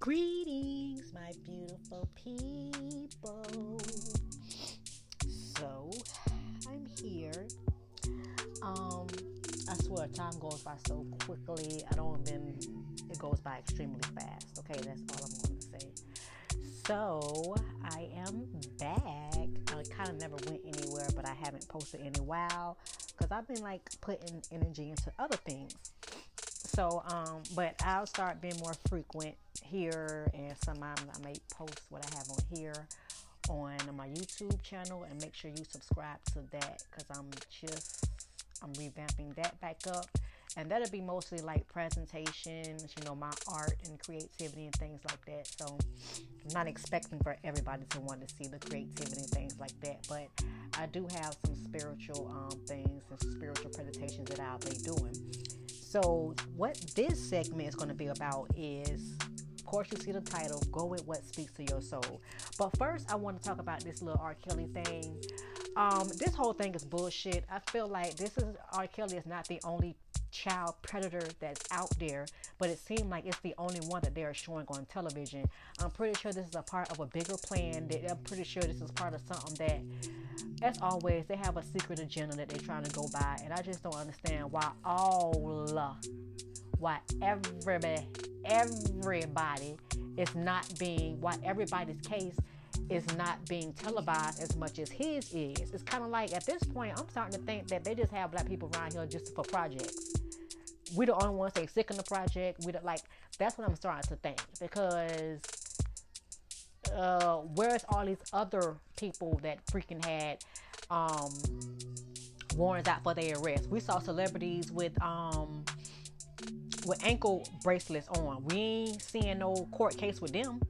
Greetings, my beautiful people. So, I'm here. Um, I swear time goes by so quickly. I don't even, it goes by extremely fast. Okay, that's all I'm going to say. So, I am back. I kind of never went anywhere, but I haven't posted in a while because I've been like putting energy into other things. So, um, but I'll start being more frequent here, and sometimes I may post what I have on here on my YouTube channel, and make sure you subscribe to that because I'm just I'm revamping that back up, and that'll be mostly like presentations, you know, my art and creativity and things like that. So, I'm not expecting for everybody to want to see the creativity and things like that, but I do have some spiritual um, things and spiritual presentations that I'll be doing. So, what this segment is going to be about is, of course, you see the title, Go with What Speaks to Your Soul. But first, I want to talk about this little R. Kelly thing. Um, this whole thing is bullshit. I feel like this is R. Kelly is not the only child predator that's out there, but it seemed like it's the only one that they are showing on television. I'm pretty sure this is a part of a bigger plan. That I'm pretty sure this is part of something that, as always, they have a secret agenda that they're trying to go by, and I just don't understand why all, why everybody, everybody is not being, why everybody's case is not being televised as much as his is. It's kind of like at this point, I'm starting to think that they just have black people around here just for projects. We the only ones they sick in the project. We the, like that's what I'm starting to think because uh, where's all these other people that freaking had um, warrants out for their arrest? We saw celebrities with um, with ankle bracelets on. We ain't seeing no court case with them.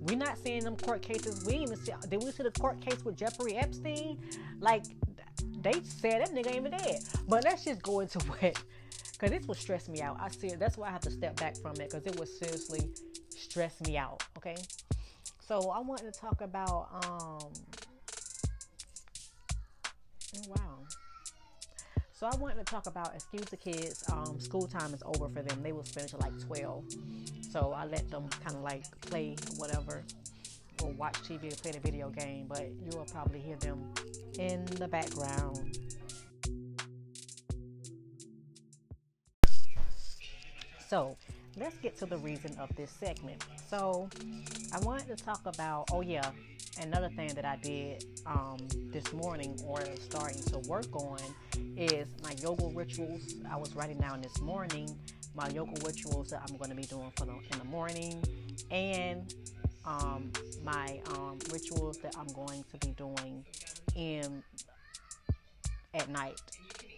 We not seeing them court cases. We even see. Did we see the court case with Jeffrey Epstein? Like they said that nigga ain't even dead. But let's just go into what, cause this will stress me out. I see it. That's why I have to step back from it, cause it would seriously stress me out. Okay. So I wanted to talk about. um oh, Wow. So I wanted to talk about excuse the kids. Um, school time is over for them. They will finish at like twelve. So I let them kind of like play whatever or watch TV or play the video game, but you will probably hear them in the background. So let's get to the reason of this segment. So I wanted to talk about, oh yeah, another thing that I did um, this morning or starting to work on is my yoga rituals. I was writing down this morning my yoga rituals that I'm going to be doing for the, in the morning and um, my um, rituals that I'm going to be doing in at night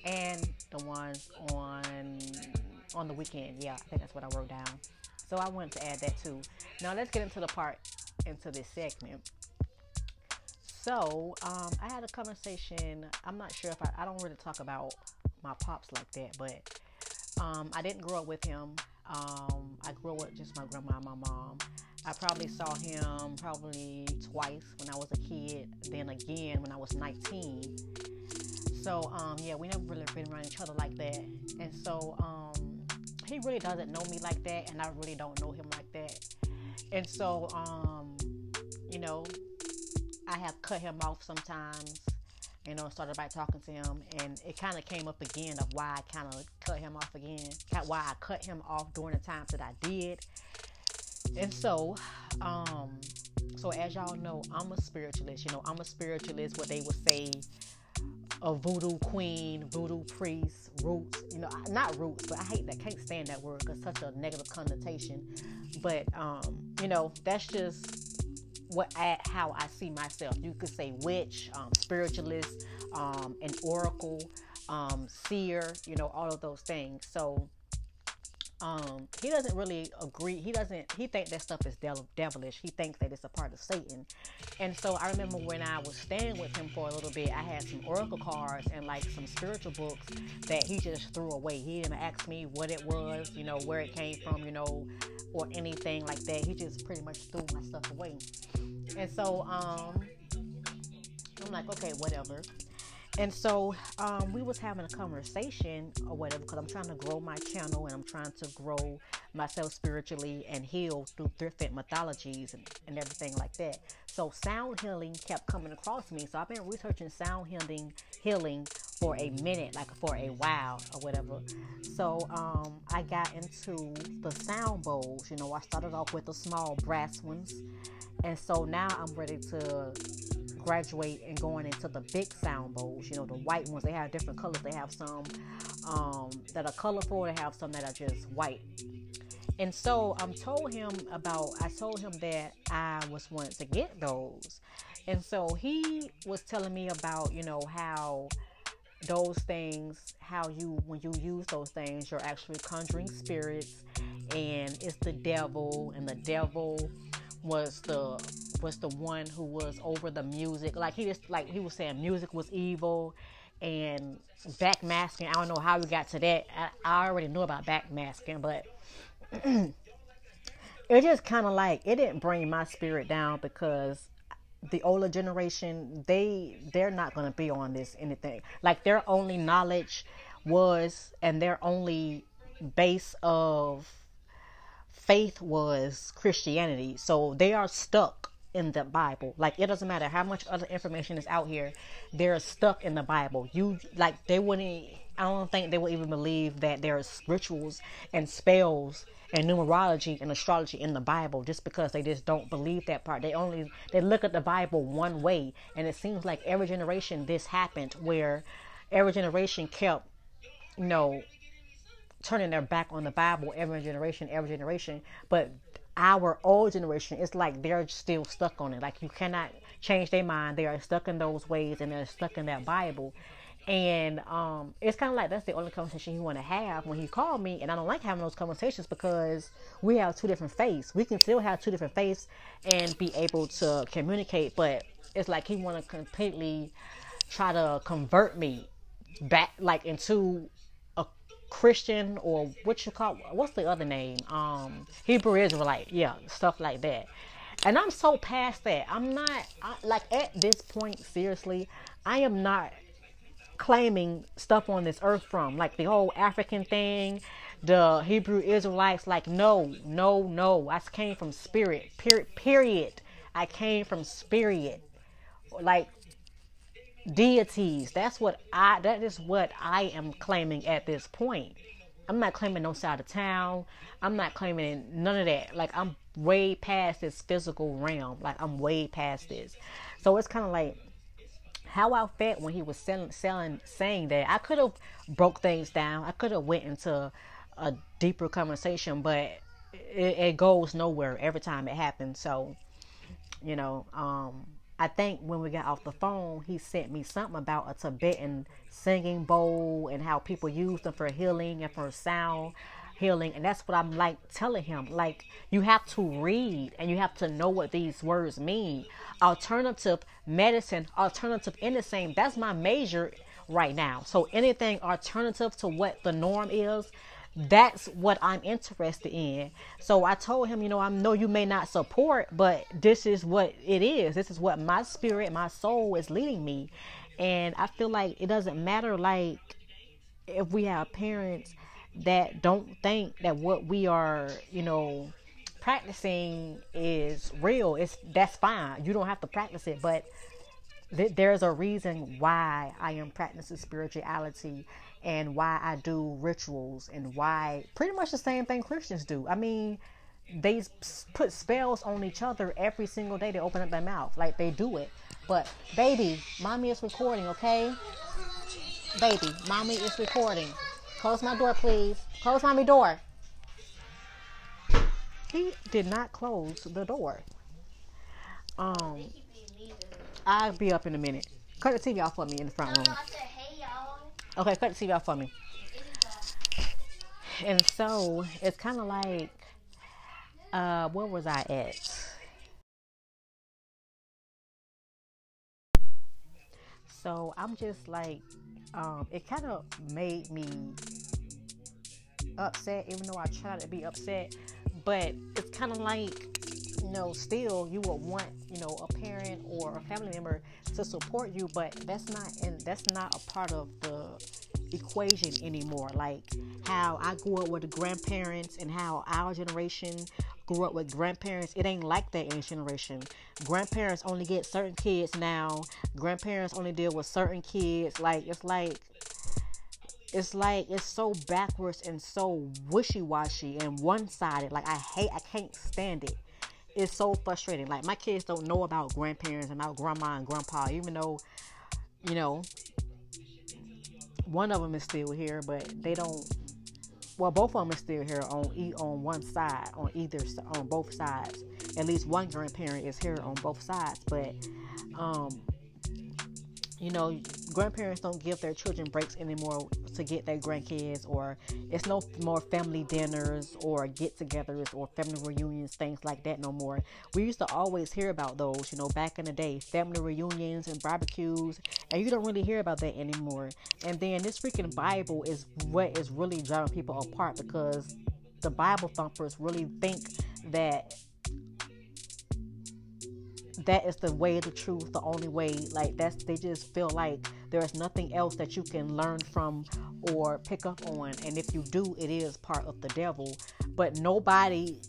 and the ones on on the weekend. Yeah, I think that's what I wrote down. So I wanted to add that too. Now let's get into the part into this segment. So um, I had a conversation. I'm not sure if I, I don't really talk about my pops like that, but um, I didn't grow up with him. Um, I grew up with just my grandma and my mom. I probably saw him probably twice when I was a kid, then again when I was 19. So um, yeah, we never really been around each other like that, and so um, he really doesn't know me like that, and I really don't know him like that. And so um, you know, I have cut him off sometimes you know, started by talking to him, and it kind of came up again of why I kind of cut him off again, why I cut him off during the times that I did. And so, um, so as y'all know, I'm a spiritualist. You know, I'm a spiritualist. What they would say, a voodoo queen, voodoo priest, roots. You know, not roots, but I hate that. Can't stand that word because such a negative connotation. But um, you know, that's just what I, how I see myself. You could say witch, um, spiritualist, um, an oracle, um, seer, you know, all of those things. So um, he doesn't really agree. He doesn't. He thinks that stuff is devilish. He thinks that it's a part of Satan. And so I remember when I was staying with him for a little bit, I had some oracle cards and like some spiritual books that he just threw away. He didn't ask me what it was, you know, where it came from, you know, or anything like that. He just pretty much threw my stuff away. And so um, I'm like, okay, whatever. And so um, we was having a conversation or whatever because I'm trying to grow my channel and I'm trying to grow myself spiritually and heal through different mythologies and, and everything like that. So sound healing kept coming across me. So I've been researching sound healing healing for a minute, like for a while or whatever. So um, I got into the sound bowls. You know, I started off with the small brass ones, and so now I'm ready to graduate and going into the big sound bowls. You know, the white ones. They have different colors. They have some um, that are colorful. They have some that are just white. And so I'm told him about. I told him that I was wanting to get those, and so he was telling me about you know how those things how you when you use those things you're actually conjuring spirits and it's the devil and the devil was the was the one who was over the music. Like he just like he was saying music was evil and backmasking. I don't know how we got to that. I, I already knew about backmasking but it just kind of like it didn't bring my spirit down because the older generation they they're not going to be on this anything. Like their only knowledge was and their only base of faith was christianity. So they are stuck in the bible like it doesn't matter how much other information is out here they're stuck in the bible you like they wouldn't i don't think they would even believe that there's rituals and spells and numerology and astrology in the Bible just because they just don't believe that part. They only they look at the Bible one way, and it seems like every generation this happened where every generation kept, you know, turning their back on the Bible every generation, every generation. But our old generation, it's like they're still stuck on it. Like you cannot change their mind. They are stuck in those ways and they're stuck in that Bible. And um, it's kind of like that's the only conversation he want to have when he called me. And I don't like having those conversations because we have two different faiths. We can still have two different faiths and be able to communicate, but it's like he want to completely try to convert me back like into Christian or what you call what's the other name? Um, Hebrew Israelite, yeah, stuff like that. And I'm so past that. I'm not I, like at this point. Seriously, I am not claiming stuff on this earth from, like the whole African thing, the Hebrew Israelites. Like, no, no, no. I came from spirit. Period. Period. I came from spirit. Like deities. That's what I. That is what I am claiming at this point. I'm not claiming no side of town. I'm not claiming none of that. Like I'm way past this physical realm. Like I'm way past this. So it's kind of like how I felt when he was selling, selling saying that. I could have broke things down. I could have went into a deeper conversation, but it, it, goes nowhere every time it happens. So, you know, um, I think when we got off the phone, he sent me something about a Tibetan singing bowl and how people use them for healing and for sound healing. And that's what I'm like telling him. Like, you have to read and you have to know what these words mean alternative medicine, alternative anything. That's my major right now. So anything alternative to what the norm is, that's what I'm interested in. So I told him, you know, I know you may not support, but this is what it is. This is what my spirit, my soul is leading me. And I feel like it doesn't matter like if we have parents that don't think that what we are, you know, practicing is real, it's that's fine. You don't have to practice it, but there's a reason why I am practicing spirituality and why I do rituals and why pretty much the same thing Christians do. I mean, they put spells on each other every single day they open up their mouth. Like they do it. But baby, mommy is recording, okay? Baby, mommy is recording. Close my door, please. Close mommy door. He did not close the door. Um, I'll be up in a minute. Cut the TV off for me in the front room. Okay, cut the TV off for me. And so it's kind of like, uh, where was I at? So I'm just like, um, it kind of made me upset, even though I try to be upset but it's kind of like you know still you would want you know a parent or a family member to support you but that's not and that's not a part of the equation anymore. Like how I grew up with grandparents and how our generation grew up with grandparents. It ain't like that in generation. Grandparents only get certain kids now. Grandparents only deal with certain kids. Like it's like it's like it's so backwards and so wishy-washy and one-sided. Like I hate I can't stand it. It's so frustrating. Like my kids don't know about grandparents and about grandma and grandpa, even though, you know, one of them is still here, but they don't. Well, both of them are still here on e on one side, on either on both sides. At least one grandparent is here on both sides, but um, you know, grandparents don't give their children breaks anymore to get their grandkids, or it's no more family dinners or get togethers or family reunions, things like that no more. We used to always hear about those, you know, back in the day, family reunions and barbecues, and you don't really hear about that anymore. And then this freaking Bible is what is really driving people apart because the Bible thumpers really think that that is the way, the truth, the only way. Like that's they just feel like there's nothing else that you can learn from or pick up on. And if you do, it is part of the devil. But nobody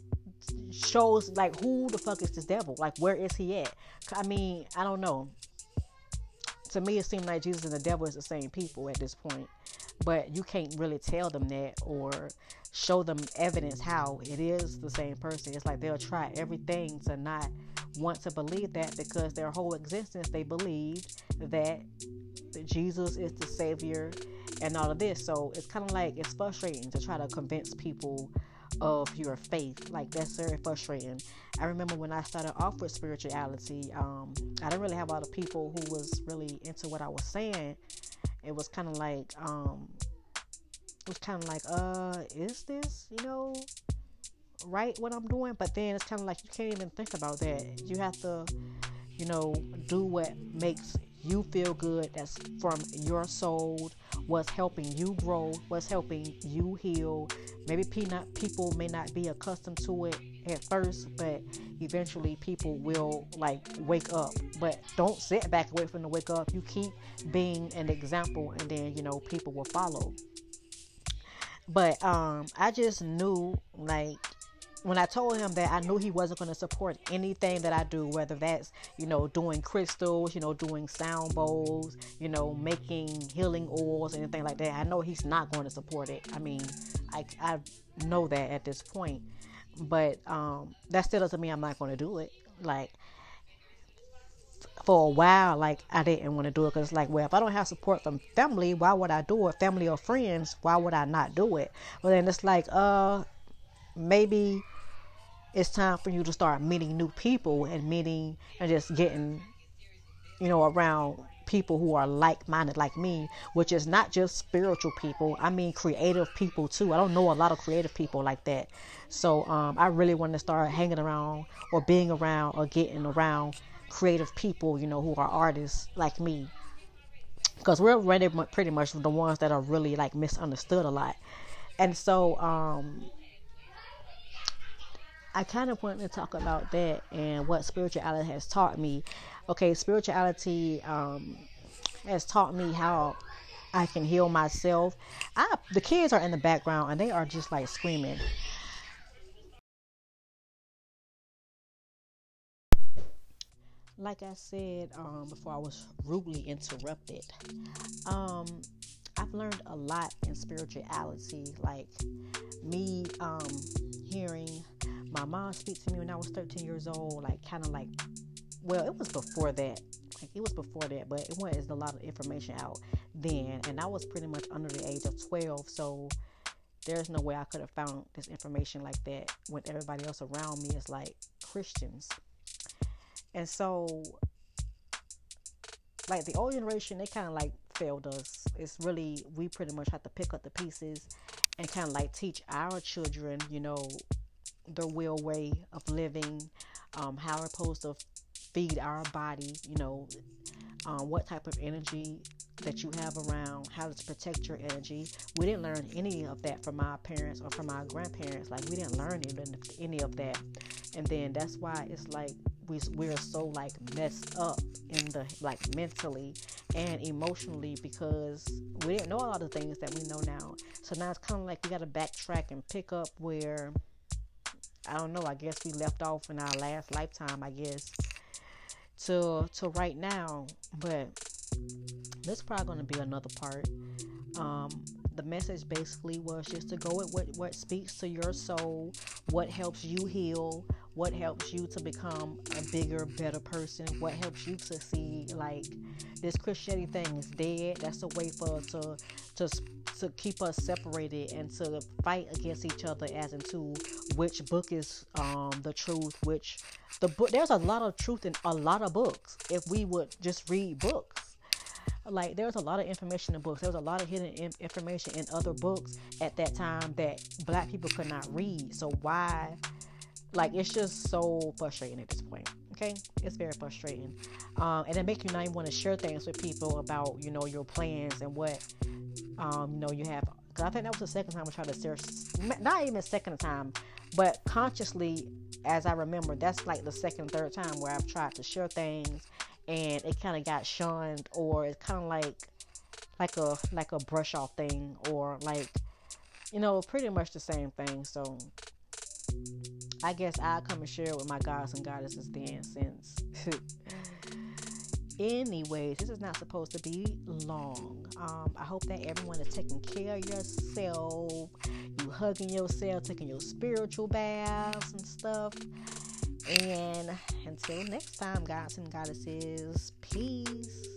shows like who the fuck is this devil? Like where is he at? I mean, I don't know. To me, it seems like Jesus and the devil is the same people at this point. But you can't really tell them that or show them evidence how it is the same person. It's like they'll try everything to not want to believe that because their whole existence they believed that Jesus is the Savior and all of this. So it's kind of like it's frustrating to try to convince people of your faith. Like that's very frustrating. I remember when I started off with spirituality, um, I didn't really have a lot of people who was really into what I was saying. It was kind of like, um, it was kind of like, uh, is this, you know, right what I'm doing, but then it's kind of like you can't even think about that. You have to, you know, do what makes you feel good. That's from your soul. What's helping you grow? What's helping you heal? Maybe people may not be accustomed to it at first, but eventually people will like wake up. But don't sit back away from the wake up. You keep being an example, and then you know people will follow. But um, I just knew like when I told him that I knew he wasn't going to support anything that I do, whether that's, you know, doing crystals, you know, doing sound bowls, you know, making healing oils, anything like that, I know he's not going to support it. I mean, I, I know that at this point. But um, that still doesn't mean I'm not going to do it. Like, for a while, like I didn't want to do it because, like, well, if I don't have support from family, why would I do it? Family or friends, why would I not do it? But then it's like, uh, maybe it's time for you to start meeting new people and meeting and just getting, you know, around people who are like minded like me, which is not just spiritual people. I mean creative people too. I don't know a lot of creative people like that. So um, I really want to start hanging around or being around or getting around creative people, you know, who are artists like me. Because we're really pretty much the ones that are really like misunderstood a lot. And so um, I kind of wanted to talk about that and what spirituality has taught me. Okay, spirituality um, has taught me how I can heal myself. I the kids are in the background and they are just like screaming. Like I said um, before, I was rudely interrupted. Um, I've learned a lot in spirituality, like me um, hearing my mom speak to me when I was 13 years old, like kind of like, well, it was before that. Like it was before that, but it wasn't a lot of information out then, and I was pretty much under the age of 12, so there's no way I could have found this information like that when everybody else around me is like Christians. And so, like the old generation, they kind of like failed us. It's really, we pretty much have to pick up the pieces and kind of like teach our children, you know, the real way of living, um, how we're supposed to feed our body, you know, um, what type of energy that you have around, how to protect your energy. We didn't learn any of that from our parents or from our grandparents. Like we didn't learn any of that, and then that's why it's like we we're so like messed up in the like mentally and emotionally because we didn't know a lot of things that we know now. So now it's kind of like we got to backtrack and pick up where I don't know. I guess we left off in our last lifetime. I guess to to right now, but this probably going to be another part. Um, the message basically was just to go with what, what speaks to your soul, what helps you heal, what helps you to become a bigger, better person, what helps you succeed. Like this Christianity thing is dead. That's a way for to to to keep us separated and to fight against each other as into which book is um, the truth. Which the book there's a lot of truth in a lot of books. If we would just read books like there's a lot of information in books. There was a lot of hidden information in other books at that time that black people could not read. So why like it's just so frustrating at this point. Okay, it's very frustrating, um, and it makes you not even want to share things with people about you know your plans and what um, you know you have. Cause I think that was the second time I tried to search, not even second time, but consciously, as I remember, that's like the second, third time where I've tried to share things, and it kind of got shunned, or it's kind of like like a like a brush off thing, or like you know, pretty much the same thing. So I guess I'll come and share with my gods and goddesses then since anyways this is not supposed to be long um, i hope that everyone is taking care of yourself. You hugging yourself taking your spiritual baths and stuff. And until next time gods and goddesses peace